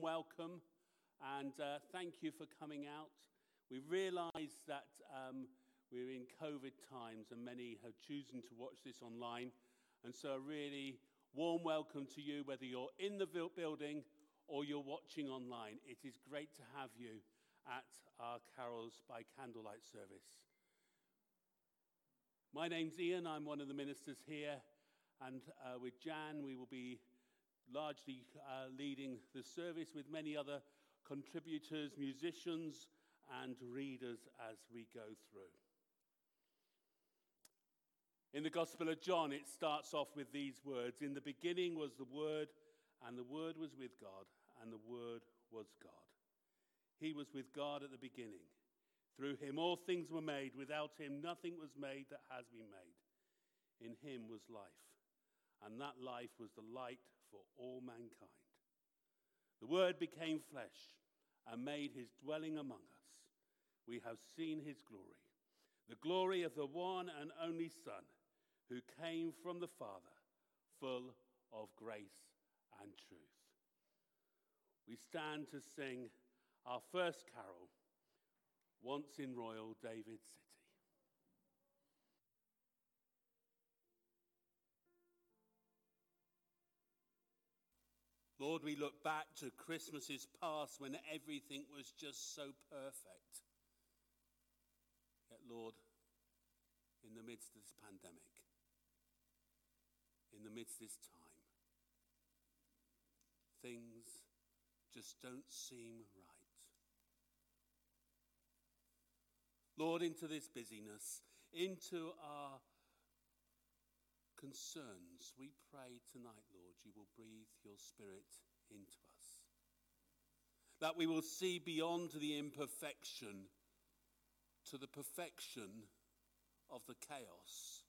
welcome and uh, thank you for coming out. We realize that um, we're in COVID times and many have chosen to watch this online. And so, a really warm welcome to you, whether you're in the building or you're watching online. It is great to have you at our Carols by Candlelight service. My name's Ian, I'm one of the ministers here, and uh, with Jan, we will be largely uh, leading the service with many other contributors, musicians, and readers as we go through. In the Gospel of John, it starts off with these words In the beginning was the Word, and the Word was with God, and the Word was God. He was with God at the beginning. Through him all things were made. Without him nothing was made that has been made. In him was life, and that life was the light for all mankind. The Word became flesh and made his dwelling among us. We have seen his glory, the glory of the one and only Son who came from the Father, full of grace and truth. We stand to sing our first carol, Once in Royal David City. Lord, we look back to Christmases past when everything was just so perfect. Yet, Lord, in the midst of this pandemic, in the midst of this time, things just don't seem right. Lord, into this busyness, into our concerns, we pray tonight, Lord, you will breathe your spirit into us. That we will see beyond the imperfection to the perfection of the chaos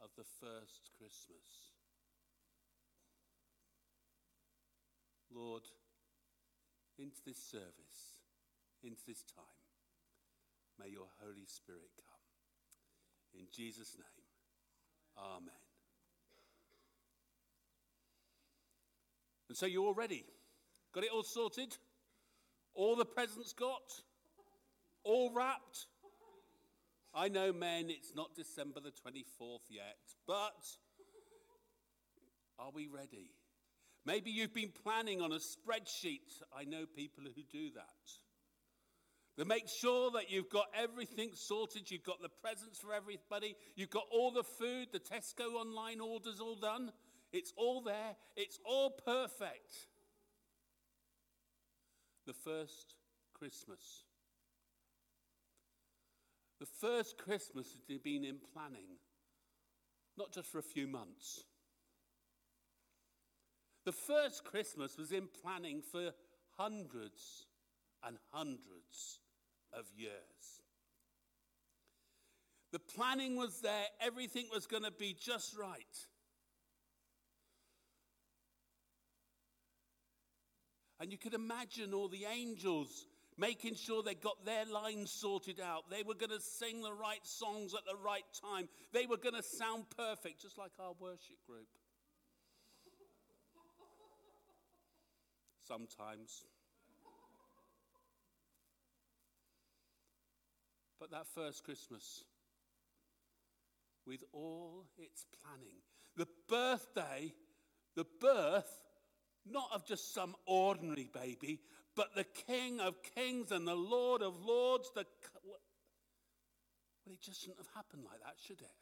of the first Christmas. Lord, into this service, into this time, may your Holy Spirit come. In Jesus' name, Amen. And so you're all ready. Got it all sorted? All the presents got? All wrapped? I know, men, it's not December the 24th yet, but are we ready? Maybe you've been planning on a spreadsheet. I know people who do that. They make sure that you've got everything sorted. You've got the presents for everybody. You've got all the food, the Tesco online orders all done. It's all there, it's all perfect. The first Christmas. The first Christmas had been in planning, not just for a few months. The first Christmas was in planning for hundreds and hundreds of years. The planning was there, everything was going to be just right. And you could imagine all the angels making sure they got their lines sorted out. They were going to sing the right songs at the right time. They were going to sound perfect, just like our worship group. Sometimes. But that first Christmas, with all its planning, the birthday, the birth not of just some ordinary baby, but the King of kings and the Lord of lords. The, well, it just shouldn't have happened like that, should it?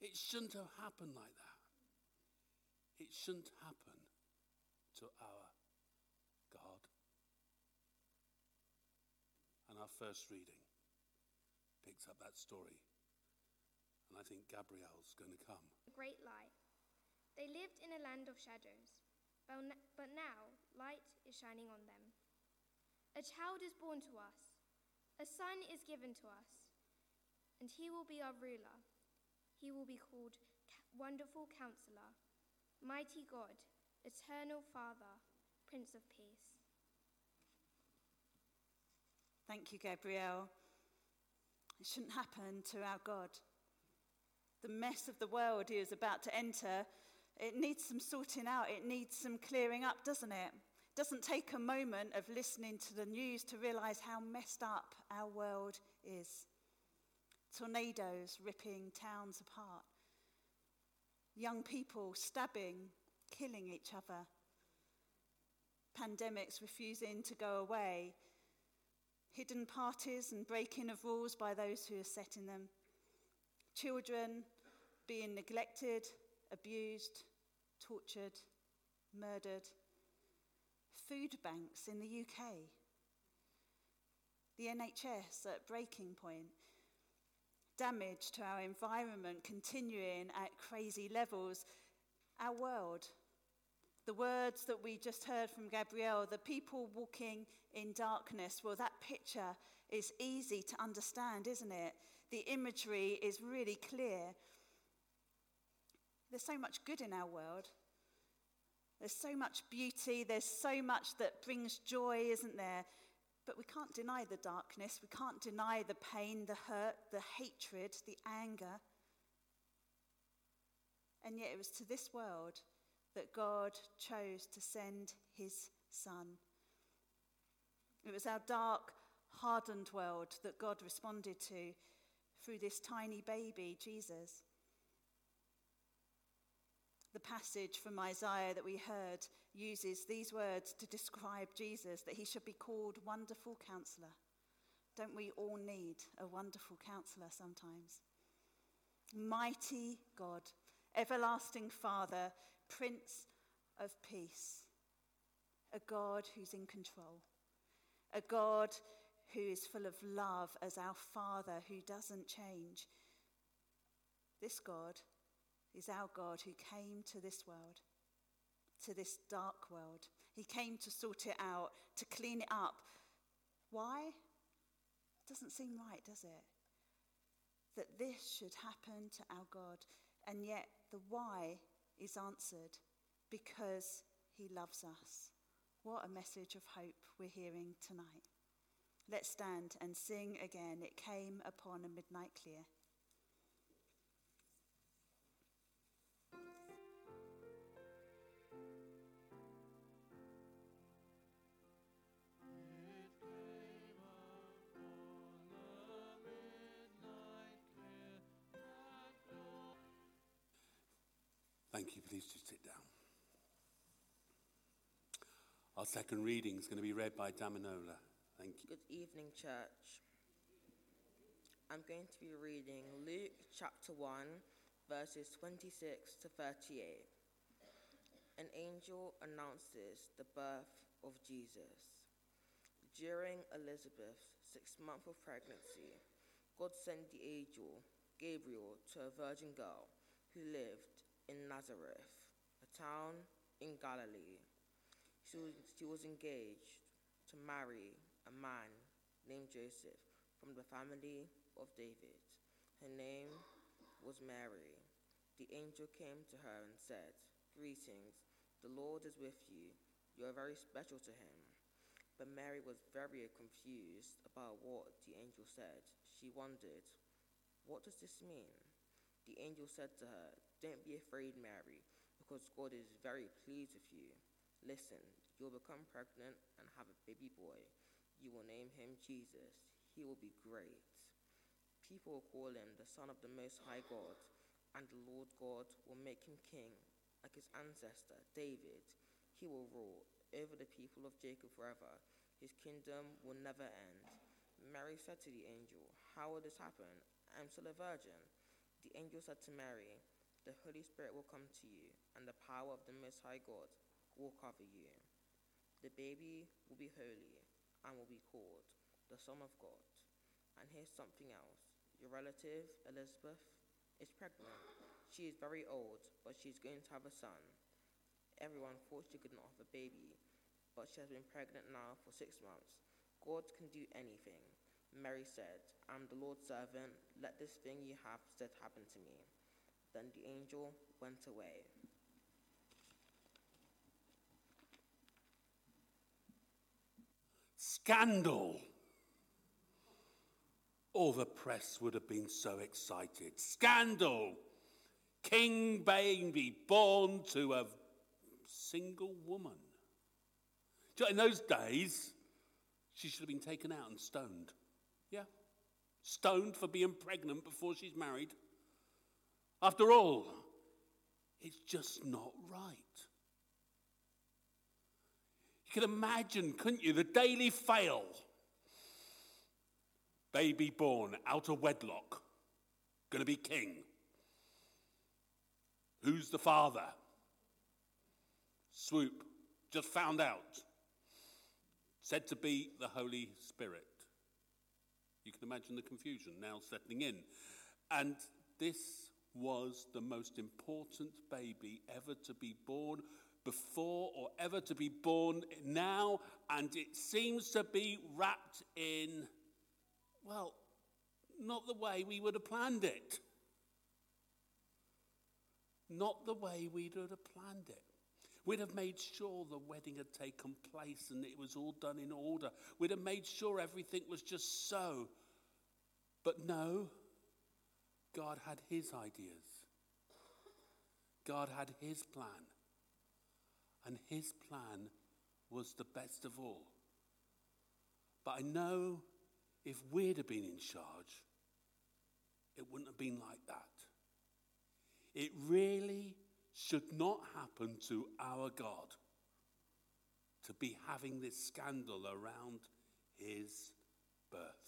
It shouldn't have happened like that. It shouldn't happen to our God. And our first reading picks up that story. And I think Gabrielle's going to come. A great light they lived in a land of shadows, but now light is shining on them. A child is born to us, a son is given to us, and he will be our ruler. He will be called Wonderful Counselor, Mighty God, Eternal Father, Prince of Peace. Thank you, Gabrielle. It shouldn't happen to our God. The mess of the world he is about to enter It needs some sorting out, it needs some clearing up, doesn't it? It Doesn't take a moment of listening to the news to realize how messed up our world is. Tornadoes ripping towns apart, young people stabbing, killing each other, pandemics refusing to go away, hidden parties and breaking of rules by those who are setting them, children being neglected, abused, tortured, murdered, food banks in the UK, the NHS at breaking point, damage to our environment continuing at crazy levels, our world. The words that we just heard from Gabrielle, the people walking in darkness, well, that picture is easy to understand, isn't it? The imagery is really clear. There's so much good in our world. There's so much beauty. There's so much that brings joy, isn't there? But we can't deny the darkness. We can't deny the pain, the hurt, the hatred, the anger. And yet it was to this world that God chose to send his son. It was our dark, hardened world that God responded to through this tiny baby, Jesus. The passage from Isaiah that we heard uses these words to describe Jesus that he should be called Wonderful Counselor. Don't we all need a wonderful counselor sometimes? Mighty God, everlasting Father, Prince of Peace, a God who's in control, a God who is full of love as our Father who doesn't change. This God is our God who came to this world, to this dark world. He came to sort it out, to clean it up. Why? Doesn't seem right, does it? That this should happen to our God. And yet the why is answered because he loves us. What a message of hope we're hearing tonight. Let's stand and sing again. It came upon a midnight clear. Our second reading is going to be read by Daminola. Thank you. Good evening, church. I'm going to be reading Luke chapter 1, verses 26 to 38. An angel announces the birth of Jesus. During Elizabeth's sixth month of pregnancy, God sent the angel Gabriel to a virgin girl who lived in Nazareth, a town in Galilee. She was, she was engaged to marry a man named Joseph from the family of David. Her name was Mary. The angel came to her and said, Greetings, the Lord is with you. You are very special to him. But Mary was very confused about what the angel said. She wondered, What does this mean? The angel said to her, Don't be afraid, Mary, because God is very pleased with you. Listen, you'll become pregnant and have a baby boy. You will name him Jesus. He will be great. People will call him the Son of the Most High God, and the Lord God will make him king, like his ancestor, David. He will rule over the people of Jacob forever. His kingdom will never end. Mary said to the angel, How will this happen? I'm still a virgin. The angel said to Mary, The Holy Spirit will come to you, and the power of the Most High God will cover you. The baby will be holy and will be called the Son of God. And here's something else your relative, Elizabeth, is pregnant. She is very old, but she's going to have a son. Everyone thought she could not have a baby, but she has been pregnant now for six months. God can do anything. Mary said, I'm the Lord's servant. Let this thing you have said happen to me. Then the angel went away. Scandal! All the press would have been so excited. Scandal! king baby born to a single woman. In those days, she should have been taken out and stoned. Yeah? Stoned for being pregnant before she's married. After all, it's just not right. Can imagine, couldn't you, the daily fail. Baby born out of wedlock, going to be king. Who's the father? Swoop, just found out. Said to be the Holy Spirit. You can imagine the confusion now settling in. And this was the most important baby ever to be born before or ever to be born now, and it seems to be wrapped in, well, not the way we would have planned it. Not the way we would have planned it. We'd have made sure the wedding had taken place and it was all done in order. We'd have made sure everything was just so. But no, God had his ideas. God had his plan. And his plan was the best of all. But I know if we'd have been in charge, it wouldn't have been like that. It really should not happen to our God to be having this scandal around his birth.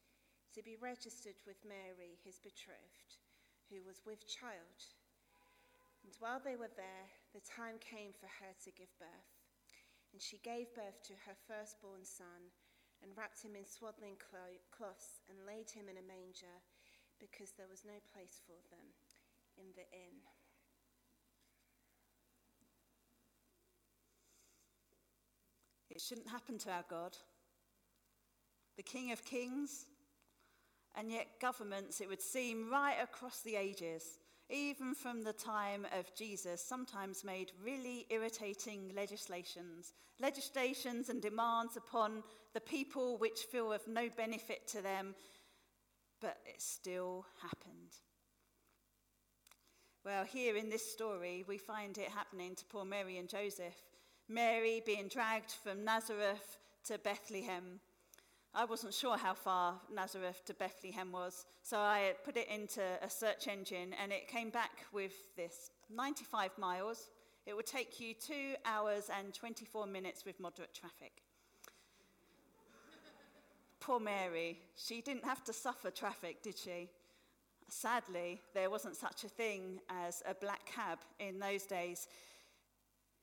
to be registered with Mary, his betrothed, who was with child. And while they were there, the time came for her to give birth. And she gave birth to her firstborn son, and wrapped him in swaddling cloths, and laid him in a manger, because there was no place for them in the inn. It shouldn't happen to our God. The King of Kings, and yet, governments, it would seem, right across the ages, even from the time of Jesus, sometimes made really irritating legislations, legislations and demands upon the people which feel of no benefit to them, but it still happened. Well, here in this story, we find it happening to poor Mary and Joseph. Mary being dragged from Nazareth to Bethlehem I wasn't sure how far Nazareth to Bethlehem was, so I put it into a search engine and it came back with this 95 miles. It would take you two hours and 24 minutes with moderate traffic. Poor Mary, she didn't have to suffer traffic, did she? Sadly, there wasn't such a thing as a black cab in those days.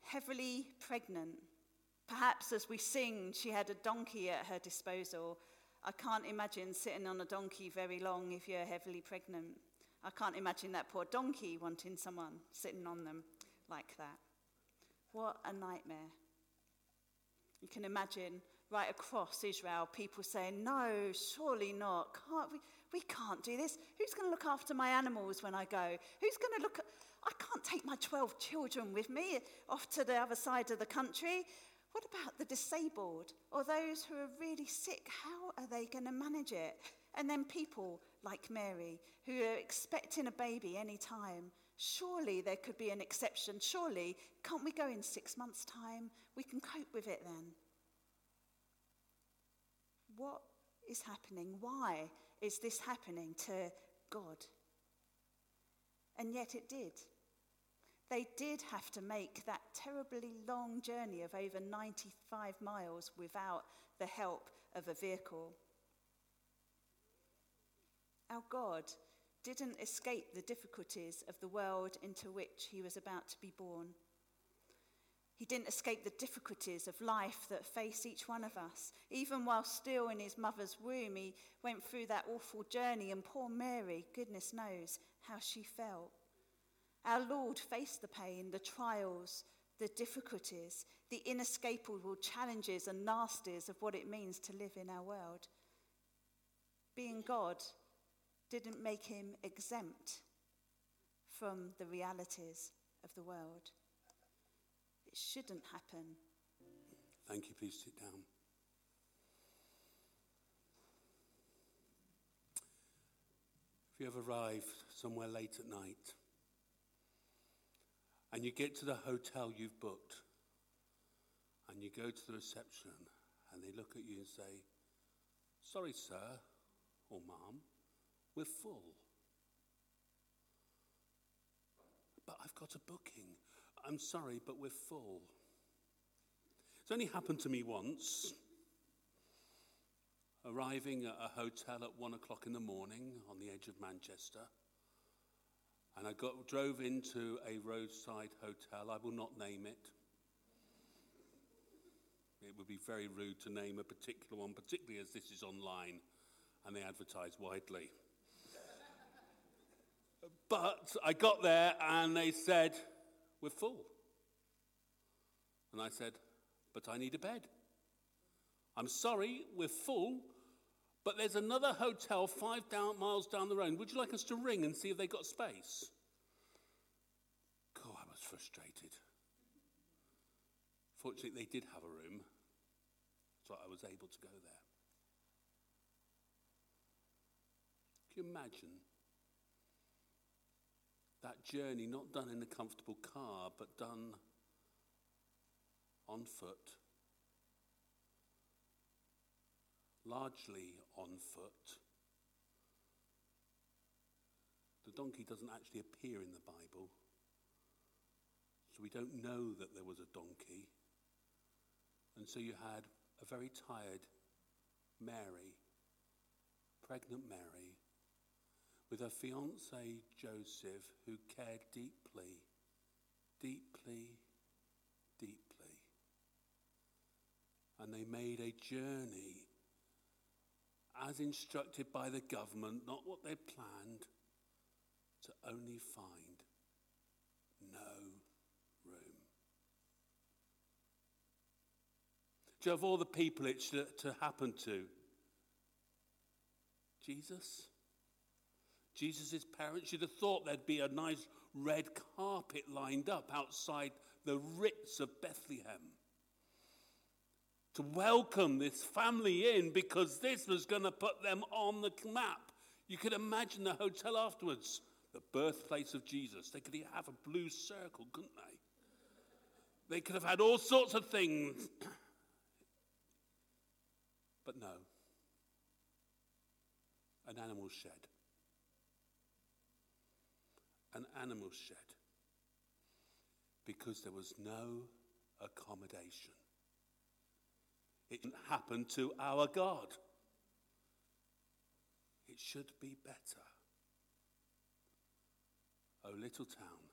Heavily pregnant, Perhaps as we sing, she had a donkey at her disposal. I can't imagine sitting on a donkey very long if you're heavily pregnant. I can't imagine that poor donkey wanting someone sitting on them like that. What a nightmare. You can imagine right across Israel people saying, No, surely not. Can't we, we can't do this. Who's going to look after my animals when I go? Who's going to look at. I can't take my 12 children with me off to the other side of the country. What about the disabled or those who are really sick? How are they going to manage it? And then people like Mary who are expecting a baby any time. Surely there could be an exception. Surely, can't we go in six months' time? We can cope with it then. What is happening? Why is this happening to God? And yet it did. They did have to make that terribly long journey of over 95 miles without the help of a vehicle. Our God didn't escape the difficulties of the world into which he was about to be born. He didn't escape the difficulties of life that face each one of us. Even while still in his mother's womb, he went through that awful journey, and poor Mary, goodness knows how she felt. Our Lord faced the pain, the trials, the difficulties, the inescapable challenges and nasties of what it means to live in our world. Being God didn't make him exempt from the realities of the world. It shouldn't happen. Thank you. Please sit down. If you have arrived somewhere late at night and you get to the hotel you've booked and you go to the reception and they look at you and say, Sorry, sir, or ma'am, we're full. But I've got a booking. I'm sorry, but we're full. It's only happened to me once. Arriving at a hotel at one o'clock in the morning on the edge of Manchester. And I got, drove into a roadside hotel. I will not name it. It would be very rude to name a particular one, particularly as this is online and they advertise widely. but I got there and they said, We're full. And I said, But I need a bed. I'm sorry, we're full, but there's another hotel five down, miles down the road. Would you like us to ring and see if they've got space? God, I was frustrated. Fortunately, they did have a room, so I was able to go there. Can you imagine that journey not done in a comfortable car, but done on foot? Largely on foot. The donkey doesn't actually appear in the Bible, so we don't know that there was a donkey. And so you had a very tired Mary, pregnant Mary, with her fiance Joseph, who cared deeply, deeply, deeply. And they made a journey as instructed by the government, not what they planned, to only find no room. Do you have all the people it's should to happen to? Jesus? Jesus' parents, you'd have thought there'd be a nice red carpet lined up outside the Ritz of Bethlehem to welcome this family in because this was going to put them on the map. You could imagine the hotel afterwards, the birthplace of Jesus. They could have a blue circle, couldn't they? They could have had all sorts of things. but no. An animal shed an animal shed because there was no accommodation. It didn't happen to our God. It should be better. O little town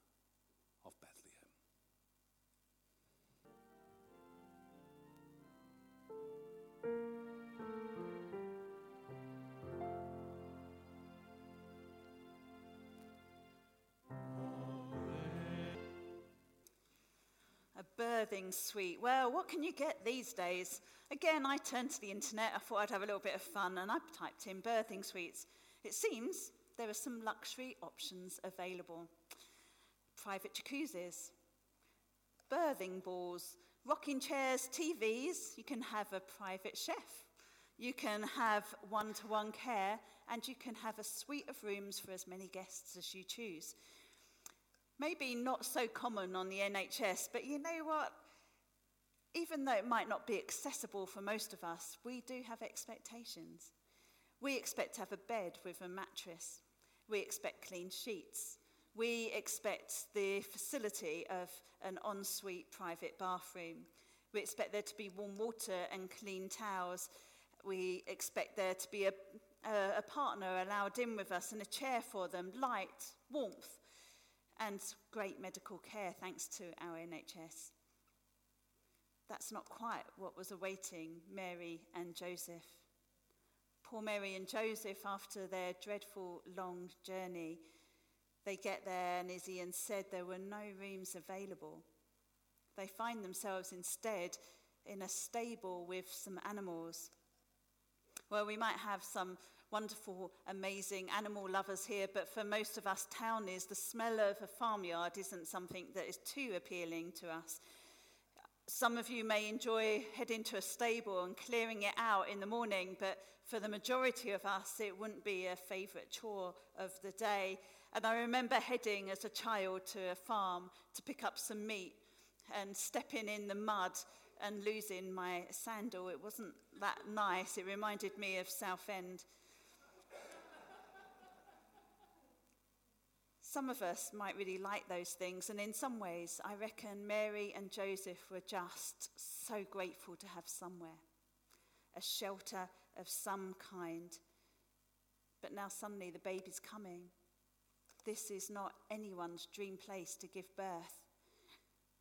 birthing suite. Well, what can you get these days? Again, I turned to the internet. I thought I'd have a little bit of fun and I typed in birthing suites. It seems there are some luxury options available private jacuzzis, birthing balls, rocking chairs, TVs. You can have a private chef. You can have one to one care, and you can have a suite of rooms for as many guests as you choose. Maybe not so common on the NHS, but you know what? Even though it might not be accessible for most of us, we do have expectations. We expect to have a bed with a mattress. We expect clean sheets. We expect the facility of an ensuite private bathroom. We expect there to be warm water and clean towels. We expect there to be a, a, a partner allowed in with us and a chair for them, light, warmth, and great medical care thanks to our NHS. That's not quite what was awaiting Mary and Joseph. Poor Mary and Joseph, after their dreadful long journey, they get there and as Ian said, there were no rooms available. They find themselves instead in a stable with some animals. Well, we might have some wonderful, amazing animal lovers here, but for most of us townies, the smell of a farmyard isn't something that is too appealing to us. Some of you may enjoy heading to a stable and clearing it out in the morning, but for the majority of us, it wouldn't be a favourite chore of the day. And I remember heading as a child to a farm to pick up some meat and stepping in the mud and losing my sandal. It wasn't that nice. It reminded me of Southend. Some of us might really like those things, and in some ways, I reckon Mary and Joseph were just so grateful to have somewhere, a shelter of some kind. But now suddenly the baby's coming. This is not anyone's dream place to give birth.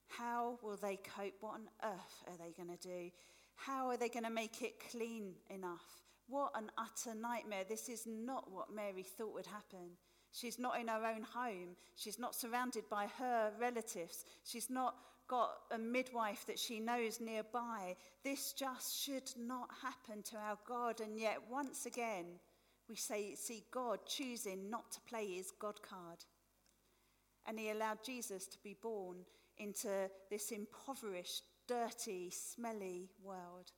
How will they cope? What on earth are they going to do? How are they going to make it clean enough? What an utter nightmare. This is not what Mary thought would happen. She's not in her own home. She's not surrounded by her relatives. She's not got a midwife that she knows nearby. This just should not happen to our God. And yet, once again, we say, see God choosing not to play his God card. And he allowed Jesus to be born into this impoverished, dirty, smelly world.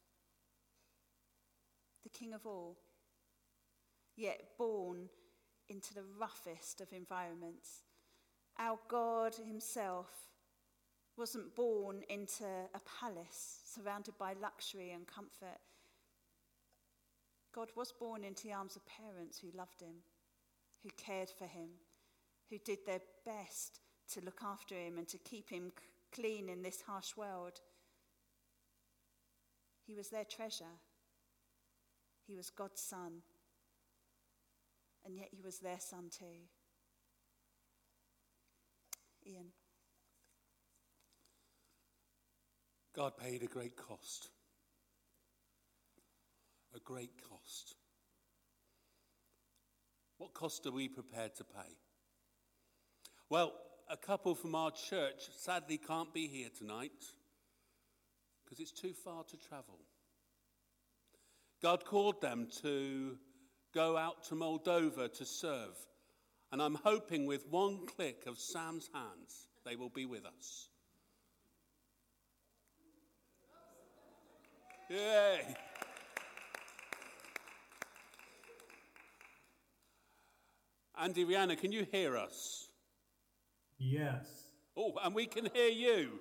The King of all, yet born into the roughest of environments. Our God Himself wasn't born into a palace surrounded by luxury and comfort. God was born into the arms of parents who loved Him, who cared for Him, who did their best to look after Him and to keep Him clean in this harsh world. He was their treasure. He was God's Son and yet he was their son too. Ian. God paid a great cost. A great cost. What cost are we prepared to pay? Well, a couple from our church sadly can't be here tonight because it's too far to travel. God called them to go out to Moldova to serve. And I'm hoping with one click of Sam's hands, they will be with us. Yay! Andy Rihanna, can you hear us? Yes. Oh, and we can hear you.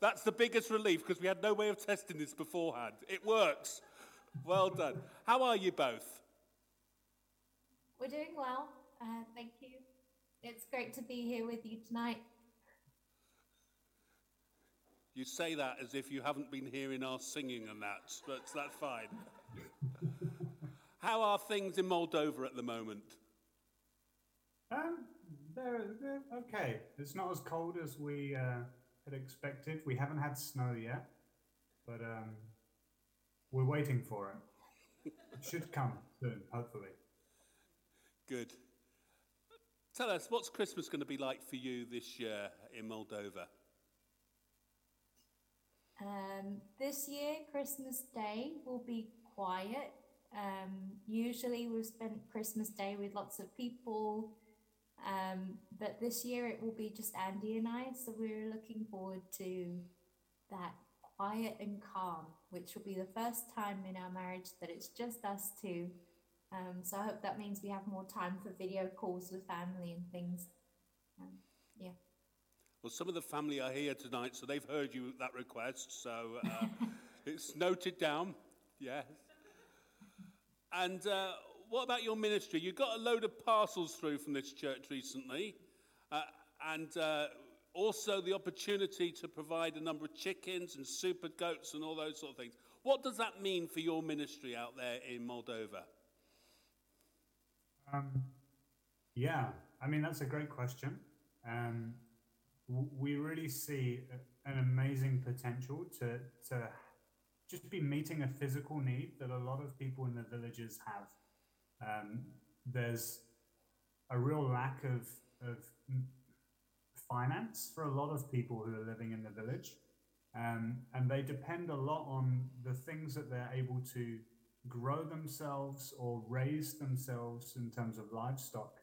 That's the biggest relief because we had no way of testing this beforehand. It works. Well done. How are you both? We're doing well. Uh, thank you. It's great to be here with you tonight. You say that as if you haven't been hearing our singing and that, but that's fine. How are things in Moldova at the moment? Um, they're, they're okay. It's not as cold as we uh, had expected. We haven't had snow yet, but um, we're waiting for it. It should come soon, hopefully. Good. Tell us, what's Christmas going to be like for you this year in Moldova? Um, this year, Christmas Day will be quiet. Um, usually, we've spent Christmas Day with lots of people, um, but this year it will be just Andy and I. So we're looking forward to that quiet and calm, which will be the first time in our marriage that it's just us two um, so I hope that means we have more time for video calls with family and things. Um, yeah. Well, some of the family are here tonight, so they've heard you that request. So uh, it's noted down. Yes. And uh, what about your ministry? You got a load of parcels through from this church recently, uh, and uh, also the opportunity to provide a number of chickens and super goats and all those sort of things. What does that mean for your ministry out there in Moldova? Um, yeah, I mean, that's a great question. Um, we really see an amazing potential to, to just be meeting a physical need that a lot of people in the villages have. Um, there's a real lack of, of finance for a lot of people who are living in the village. Um, and they depend a lot on the things that they're able to grow themselves or raise themselves in terms of livestock.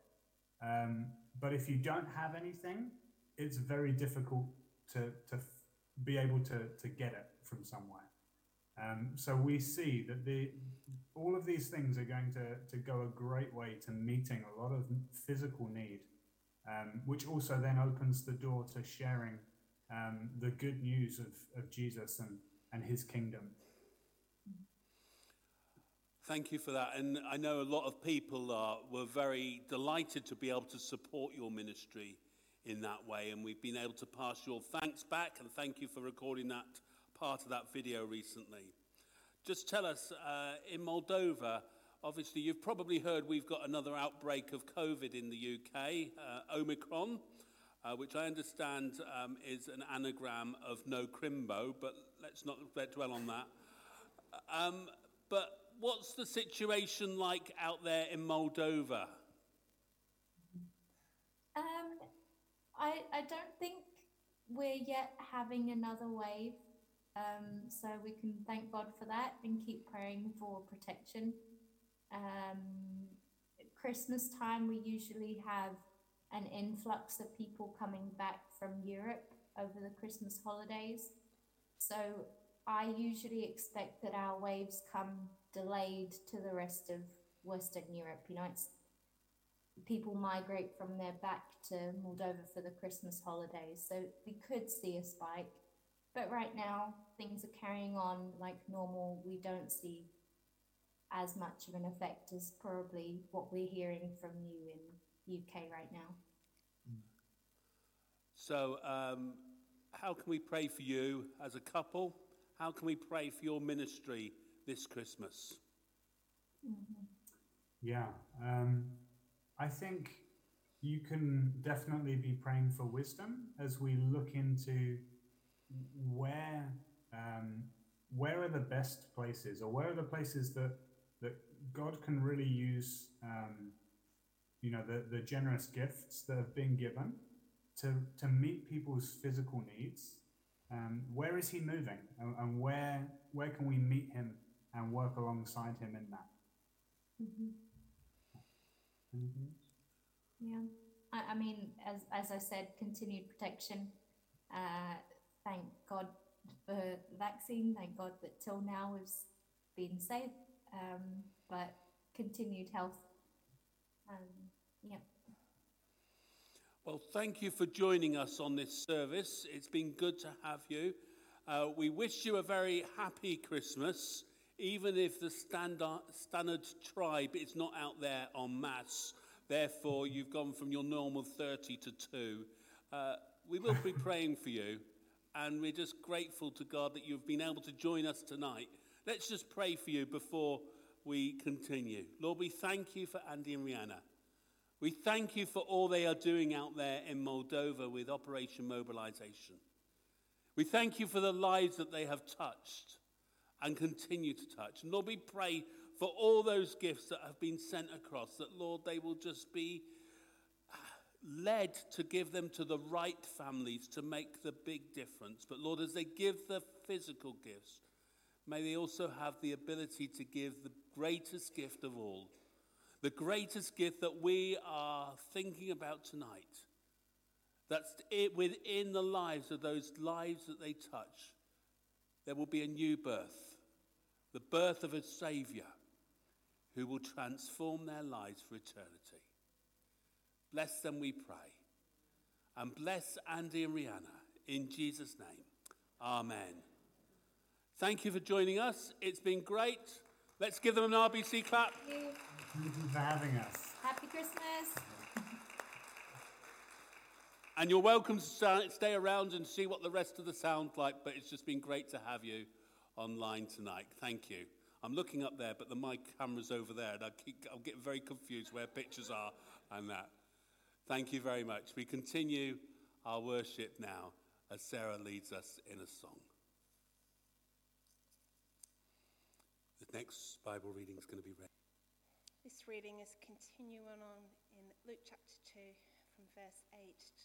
Um, but if you don't have anything, it's very difficult to, to be able to, to get it from somewhere. Um, so we see that the all of these things are going to, to go a great way to meeting a lot of physical need, um, which also then opens the door to sharing um, the good news of, of Jesus and, and his kingdom. Thank you for that. And I know a lot of people are, were very delighted to be able to support your ministry in that way. And we've been able to pass your thanks back and thank you for recording that part of that video recently. Just tell us, uh, in Moldova, obviously you've probably heard we've got another outbreak of COVID in the UK, uh, Omicron, uh, which I understand um, is an anagram of no crimbo, but let's not dwell on that. Um, but what's the situation like out there in Moldova? Um, I, I don't think we're yet having another wave. Um, so we can thank God for that and keep praying for protection. Um, Christmas time, we usually have an influx of people coming back from Europe over the Christmas holidays. So I usually expect that our waves come delayed to the rest of Western Europe. You know, it's people migrate from there back to Moldova for the Christmas holidays. So we could see a spike. But right now, things are carrying on like normal. We don't see as much of an effect as probably what we're hearing from you in UK right now. So, um, how can we pray for you as a couple? How can we pray for your ministry this Christmas? Yeah, um, I think you can definitely be praying for wisdom as we look into where um, where are the best places, or where are the places that that God can really use, um, you know, the the generous gifts that have been given to to meet people's physical needs. Um, where is He moving, and, and where where can we meet Him and work alongside Him in that? Mm-hmm. Yeah, I, I, mean, as as I said, continued protection. Uh, thank God for the vaccine. Thank God that till now we've been safe. Um, but continued health. Um, yeah. Well, thank you for joining us on this service. It's been good to have you. Uh, we wish you a very happy Christmas, even if the standard, tribe is not out there en masse. Therefore, you've gone from your normal 30 to 2. Uh, we will be praying for you. And we're just grateful to God that you've been able to join us tonight. Let's just pray for you before we continue. Lord, we thank you for Andy and Rihanna. We thank you for all they are doing out there in Moldova with Operation Mobilization. We thank you for the lives that they have touched and continue to touch. And Lord, we pray for all those gifts that have been sent across, that, Lord, they will just be uh, led to give them to the right families to make the big difference. But Lord, as they give the physical gifts, may they also have the ability to give the greatest gift of all, the greatest gift that we are thinking about tonight. That's it within the lives of those lives that they touch. There will be a new birth, the birth of a Savior who will transform their lives for eternity. Bless them, we pray. And bless Andy and Rihanna in Jesus' name. Amen. Thank you for joining us. It's been great. Let's give them an RBC clap. Thank you for having us. Happy Christmas. And you're welcome to stay around and see what the rest of the sound like, but it's just been great to have you online tonight. Thank you. I'm looking up there, but the mic camera's over there, and I keep, I'm getting very confused where pictures are and that. Thank you very much. We continue our worship now as Sarah leads us in a song. The next Bible reading is going to be read. This reading is continuing on in Luke chapter 2 from verse 8 to 20.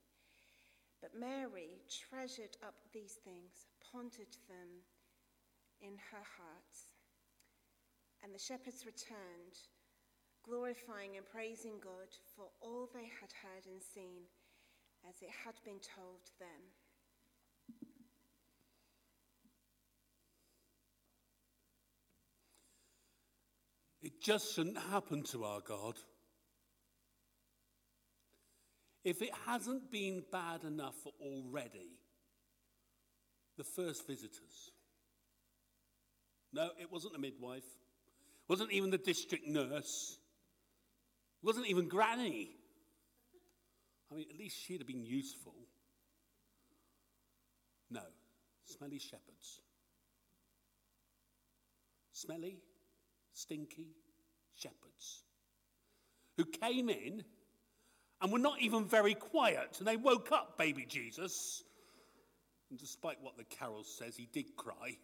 But Mary treasured up these things, pondered them in her heart. And the shepherds returned glorifying and praising God for all they had heard and seen as it had been told them. It just shouldn't happen to our God. If it hasn't been bad enough already, the first visitors. No, it wasn't the midwife, wasn't even the district nurse, wasn't even Granny. I mean, at least she'd have been useful. No, smelly shepherds. Smelly, stinky shepherds who came in and were not even very quiet. And they woke up baby Jesus. And despite what the carol says, he did cry.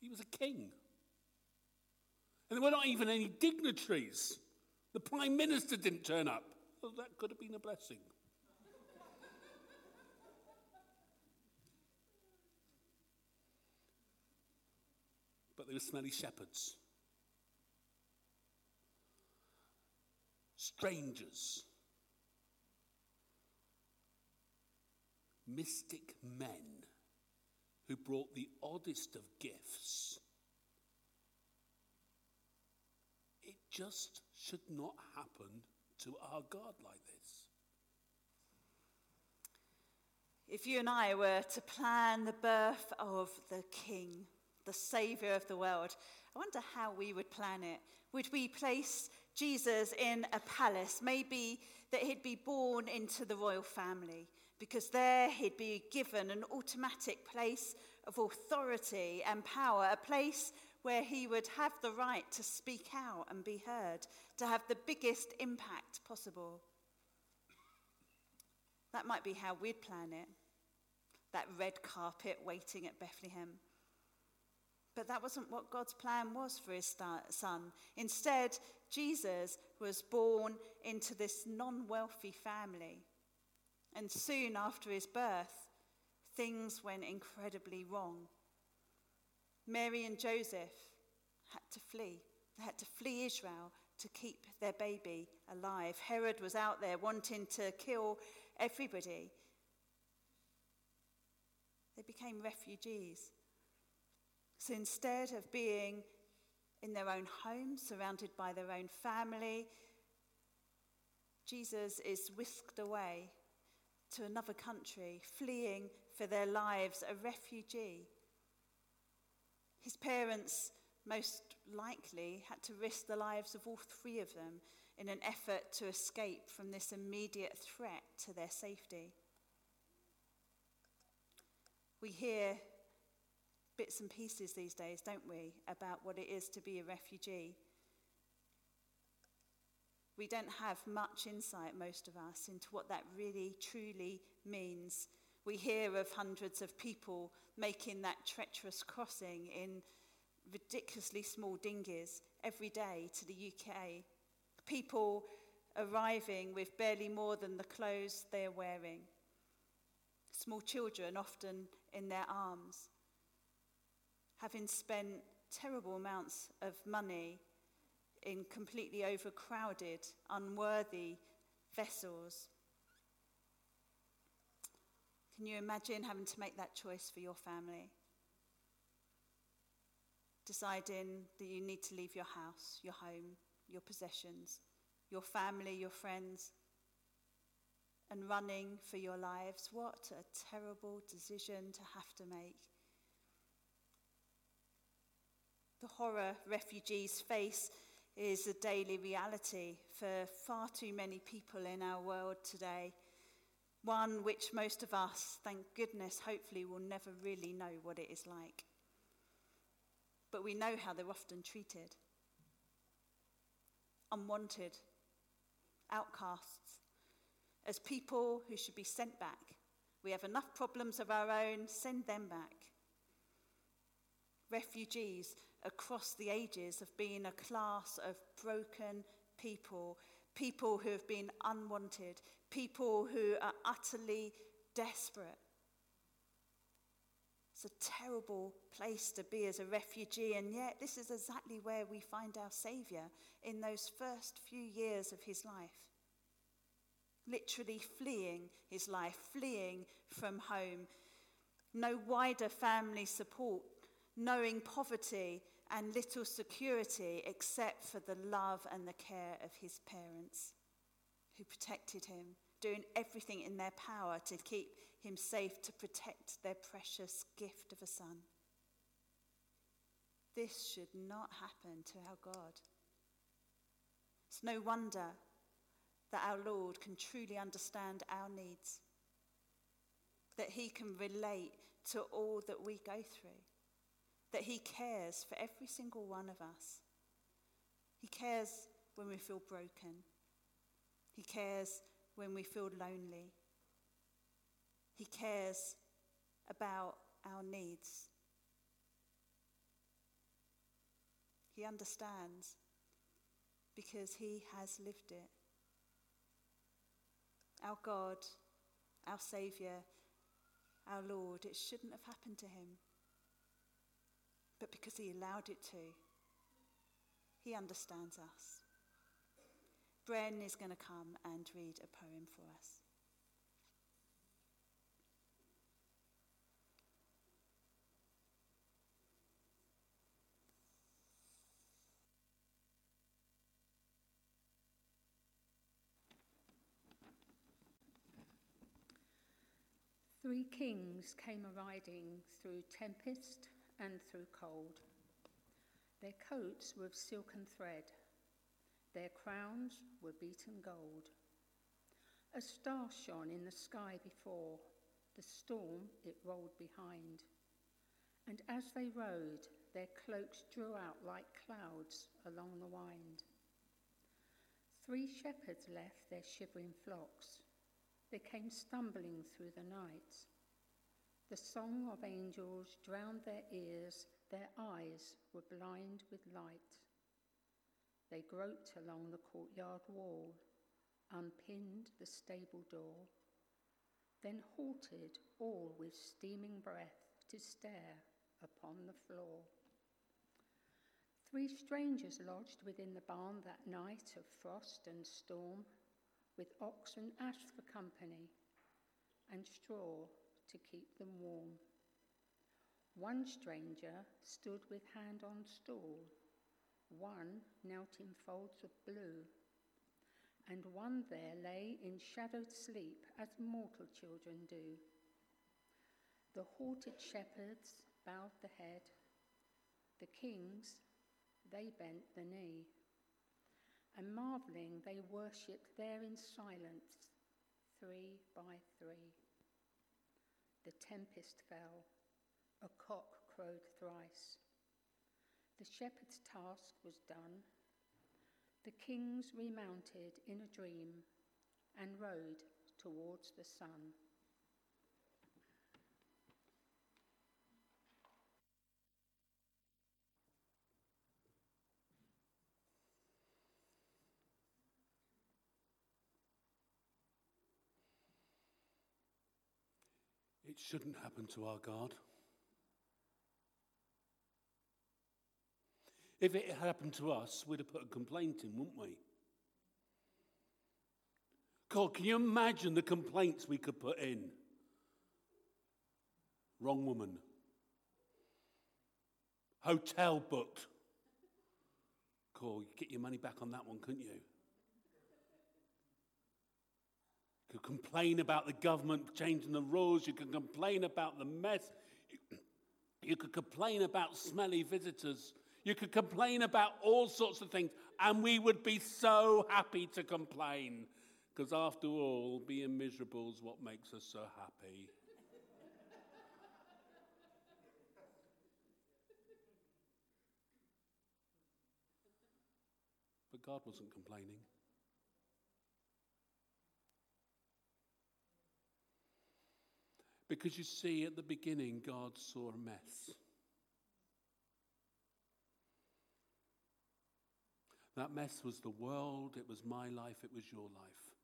He was a king. And there were not even any dignitaries. The Prime Minister didn't turn up. Well, that could have been a blessing. but they were smelly shepherds. Strangers. Mystic men who brought the oddest of gifts It just should not happen to our God like this. If you and I were to plan the birth of the King, the Saviour of the world, I wonder how we would plan it. Would we place Jesus in a palace? Maybe that he'd be born into the royal family, because there he'd be given an automatic place of authority and power, a place where he would have the right to speak out and be heard, to have the biggest impact possible. That might be how we'd plan it that red carpet waiting at Bethlehem. But that wasn't what God's plan was for his son. Instead, Jesus was born into this non wealthy family. And soon after his birth, things went incredibly wrong. Mary and Joseph had to flee. They had to flee Israel to keep their baby alive. Herod was out there wanting to kill everybody. They became refugees. So instead of being in their own home, surrounded by their own family, Jesus is whisked away to another country, fleeing for their lives, a refugee. His parents most likely had to risk the lives of all three of them in an effort to escape from this immediate threat to their safety. We hear bits and pieces these days, don't we, about what it is to be a refugee. We don't have much insight, most of us, into what that really, truly means. We hear of hundreds of people making that treacherous crossing in ridiculously small dinghies every day to the UK. People arriving with barely more than the clothes they're wearing. Small children, often in their arms, having spent terrible amounts of money in completely overcrowded, unworthy vessels. Can you imagine having to make that choice for your family? Deciding that you need to leave your house, your home, your possessions, your family, your friends, and running for your lives. What a terrible decision to have to make. The horror refugees face is a daily reality for far too many people in our world today. One which most of us, thank goodness, hopefully will never really know what it is like. But we know how they're often treated unwanted, outcasts, as people who should be sent back. We have enough problems of our own, send them back. Refugees across the ages have been a class of broken people, people who have been unwanted, people who are utterly desperate. It's a terrible place to be as a refugee, and yet this is exactly where we find our Saviour in those first few years of his life. Literally fleeing his life, fleeing from home. No wider family support, knowing poverty and little security except for the love and the care of his parents who protected him, doing everything in their power to keep him safe, to protect their precious gift of a son. This should not happen to our God. It's no wonder that our Lord can truly understand our needs, that he can relate to all that we go through that He cares for every single one of us. He cares when we feel broken, He cares when we feel lonely, He cares about our needs. He understands because He has lived it. Our God, our Saviour, our Lord, it shouldn't have happened to Him but because He allowed it to. He understands us. Bren is going to come and read a poem for us. Three kings came a riding through tempest and through cold. Their coats were of silken thread, their crowns were beaten gold. A star shone in the sky before, the storm it rolled behind. And as they rode, their cloaks drew out like clouds along the wind. Three shepherds left their shivering flocks. They came stumbling through the night. The song of angels drowned their ears, their eyes were blind with light. They groped along the courtyard wall, unpinned the stable door, then halted all with steaming breath to stare upon the floor. Three strangers lodged within the barn that night of frost and storm, with ox and ash for company, and straw to keep them warm. One stranger stood with hand on stool, one knelt in folds of blue, and one there lay in shadowed sleep as mortal children do. The halted shepherds bowed the head, the kings, they bent the knee. and marvelling, they worshipped there in silence, three by three. The tempest fell, a cock crowed thrice. The shepherd's task was done. The kings remounted in a dream and rode towards the sun. Shouldn't happen to our God. If it had happened to us, we'd have put a complaint in, wouldn't we? God, can you imagine the complaints we could put in? Wrong woman. Hotel booked. Cool, you get your money back on that one, couldn't you? You could complain about the government changing the rules. You could complain about the mess. You could complain about smelly visitors. You could complain about all sorts of things, and we would be so happy to complain. Because after all, being miserable is what makes us so happy. but God wasn't complaining. Because you see, at the beginning, God saw a mess. That mess was the world, it was my life, it was your life.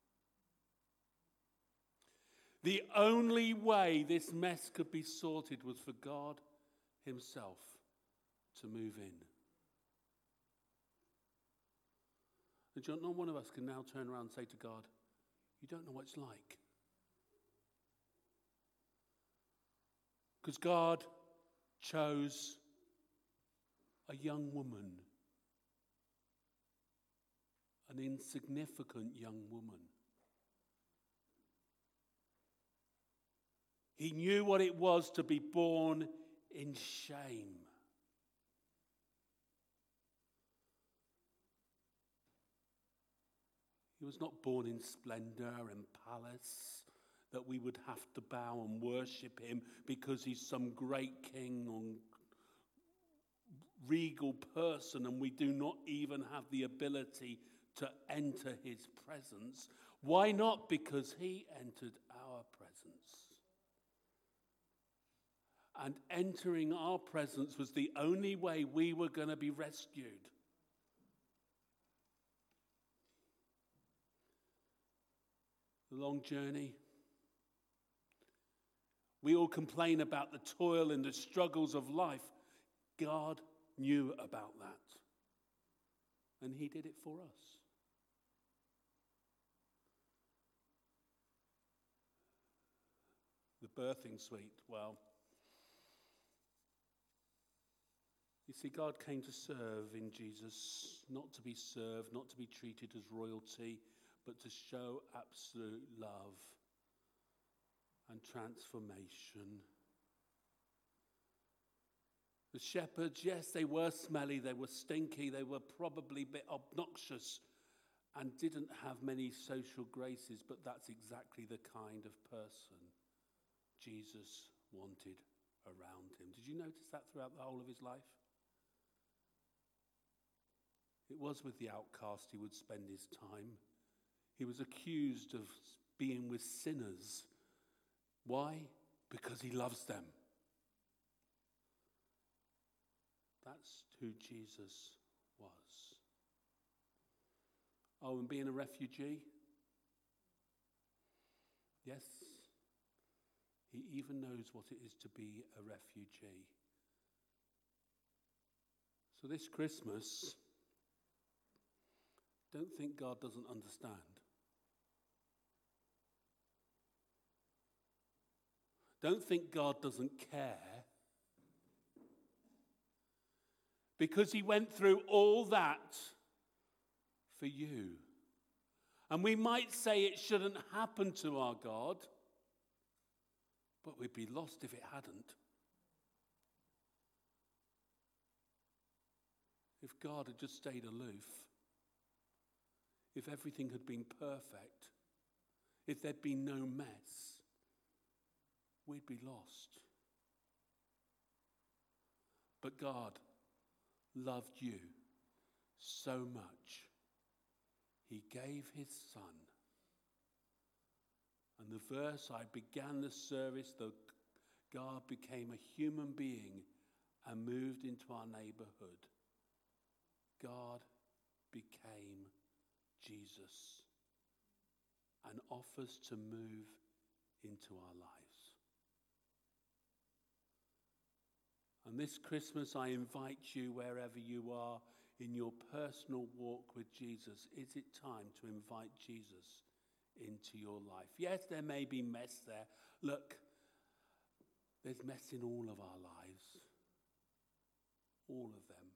The only way this mess could be sorted was for God Himself to move in. And not one of us can now turn around and say to God, You don't know what it's like. Because God chose a young woman, an insignificant young woman. He knew what it was to be born in shame. He was not born in splendor and palace that we would have to bow and worship him because he's some great king or regal person and we do not even have the ability to enter his presence. Why not? Because he entered our presence. And entering our presence was the only way we were going to be rescued. The long journey we all complain about the toil and the struggles of life. God knew about that. And He did it for us. The birthing suite, well, you see, God came to serve in Jesus, not to be served, not to be treated as royalty, but to show absolute love and transformation. The shepherds, yes, they were smelly, they were stinky, they were probably a bit obnoxious and didn't have many social graces, but that's exactly the kind of person Jesus wanted around him. Did you notice that throughout the whole of his life? It was with the outcast he would spend his time. He was accused of being with sinners why? Because he loves them. That's who Jesus was. Oh, and being a refugee? Yes, he even knows what it is to be a refugee. So, this Christmas, don't think God doesn't understand. Don't think God doesn't care. Because he went through all that for you. And we might say it shouldn't happen to our God, but we'd be lost if it hadn't. If God had just stayed aloof, if everything had been perfect, if there'd been no mess, we'd be lost. But God loved you so much, He gave His Son. And the verse I began the service, that God became a human being and moved into our neighborhood. God became Jesus and offers to move into our lives. And this Christmas, I invite you, wherever you are in your personal walk with Jesus, is it time to invite Jesus into your life? Yes, there may be mess there. Look, there's mess in all of our lives, all of them.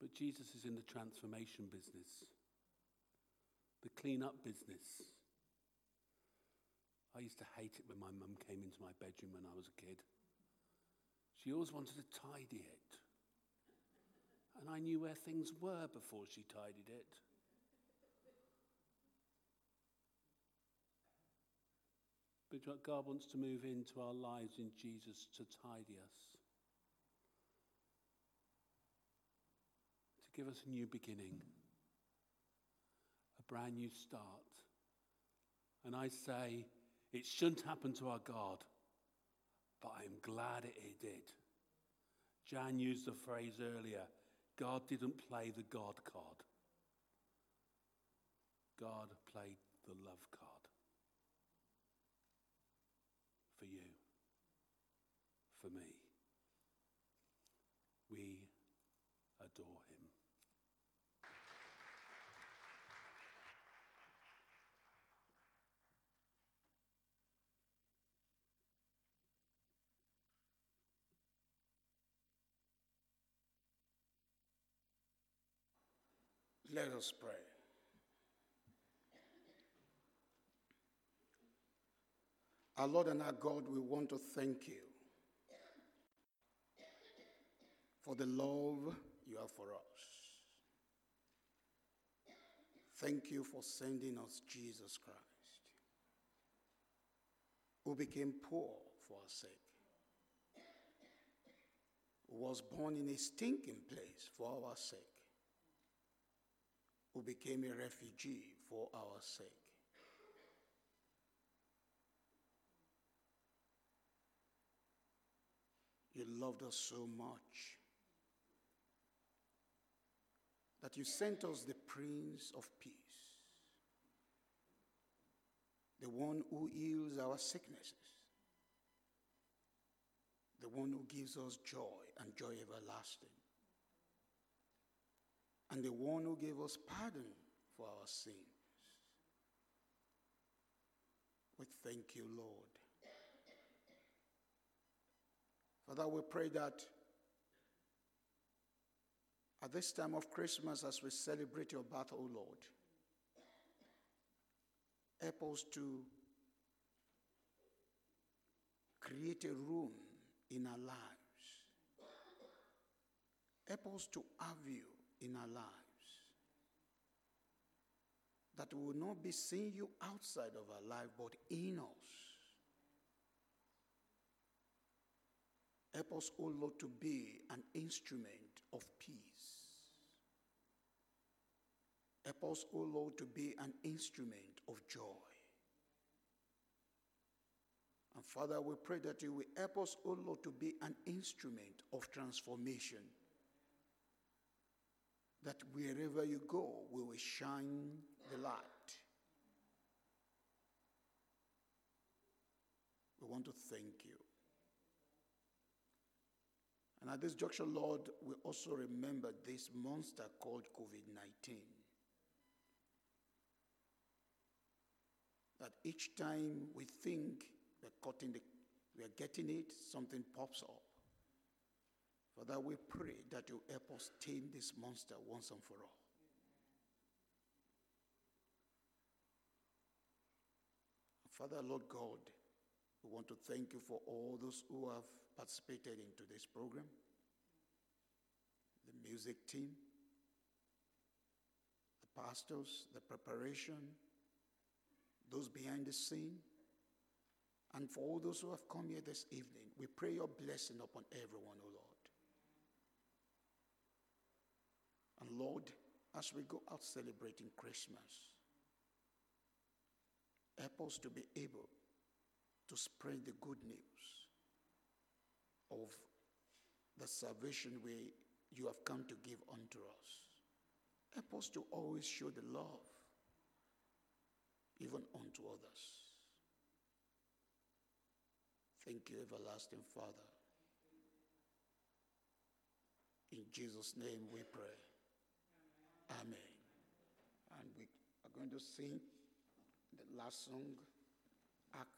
But Jesus is in the transformation business, the clean up business. I used to hate it when my mum came into my bedroom when I was a kid. She always wanted to tidy it. And I knew where things were before she tidied it. But God wants to move into our lives in Jesus to tidy us, to give us a new beginning, a brand new start. And I say, it shouldn't happen to our God, but I'm glad it, did. Jan used the phrase earlier God didn't play the God card, God played the love card for you, for me. We adore him. Let us pray. Our Lord and our God, we want to thank you for the love you have for us. Thank you for sending us Jesus Christ, who became poor for our sake, who was born in a stinking place for our sake who became a refugee for our sake. You loved us so much that you sent us the Prince of Peace, the one who heals our sicknesses, the one who gives us joy and joy everlasting and the one who gave us pardon for our sins. We thank you, Lord. Father, we pray that at this time of Christmas, as we celebrate your birth, O Lord, help us to create a room in our lives. Help us to have you in our lives. That we will not be seeing you outside of our life, but in us. Help us, O Lord, to be an instrument of peace. Help us, O Lord, to be an instrument of joy. And Father, we pray that you will help us, O Lord, to be an instrument of transformation that wherever you go, we will shine the light. We want to thank you. And at this junction, Lord, we also remember this monster called COVID 19. That each time we think we're, cutting the, we're getting it, something pops up. Father, we pray that you help us tame this monster once and for all. Father, Lord God, we want to thank you for all those who have participated in today's program, the music team, the pastors, the preparation, those behind the scene, and for all those who have come here this evening. We pray your blessing upon everyone, O Lord. And Lord, as we go out celebrating Christmas, help us to be able to spread the good news of the salvation we, you have come to give unto us. Help us to always show the love even unto others. Thank you, everlasting Father. In Jesus' name we pray. Amen. And we are going to sing the last song, Hark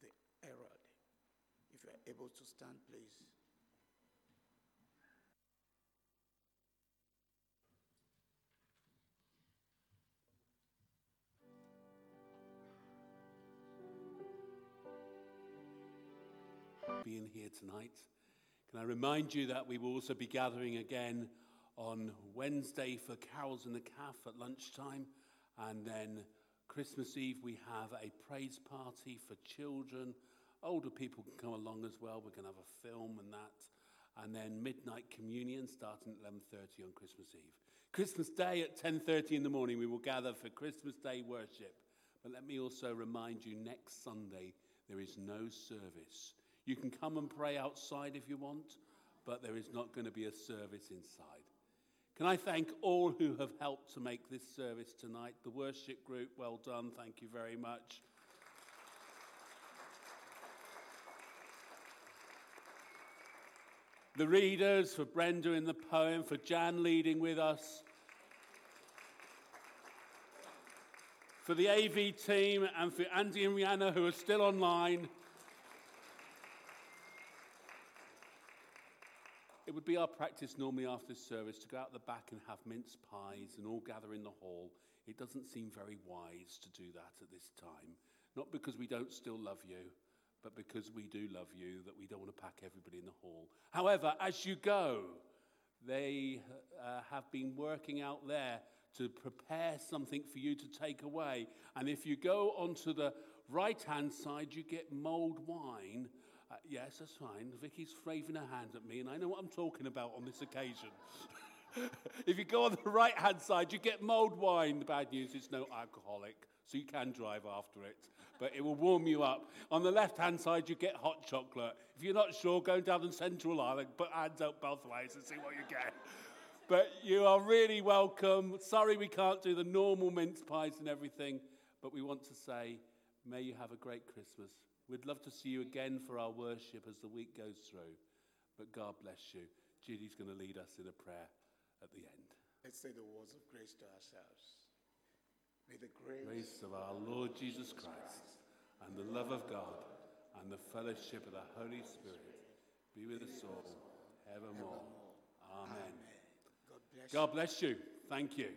the Herald. If you are able to stand, please. being here tonight. Can I remind you that we will also be gathering again on Wednesday for carols in the calf at lunchtime, and then Christmas Eve we have a praise party for children. Older people can come along as well. We're going to have a film and that, and then midnight communion starting at 11:30 on Christmas Eve. Christmas Day at 10:30 in the morning we will gather for Christmas Day worship. But let me also remind you next Sunday there is no service. You can come and pray outside if you want, but there is not going to be a service inside. Can I thank all who have helped to make this service tonight? The worship group, well done. Thank you very much. The readers, for Brenda in the poem, for Jan leading with us, for the AV team, and for Andy and Rihanna who are still online. It would be our practice normally after service to go out the back and have mince pies and all gather in the hall. It doesn't seem very wise to do that at this time. Not because we don't still love you, but because we do love you, that we don't want to pack everybody in the hall. However, as you go, they uh, have been working out there to prepare something for you to take away. And if you go onto the right hand side, you get mulled wine yes, that's fine. Vicky's waving her hand at me, and I know what I'm talking about on this occasion. if you go on the right hand side, you get mulled wine. The bad news is no alcoholic, so you can drive after it, but it will warm you up. On the left hand side, you get hot chocolate. If you're not sure, go down the central aisle and put hands out both ways and see what you get. But you are really welcome. Sorry we can't do the normal mince pies and everything, but we want to say, may you have a great Christmas. We'd love to see you again for our worship as the week goes through. But God bless you. Judy's going to lead us in a prayer at the end. Let's say the words of grace to ourselves. May the grace, grace of our Lord Jesus Christ and the love of God and the fellowship of the Holy Spirit be with us all evermore. Amen. God bless God bless you. Thank you.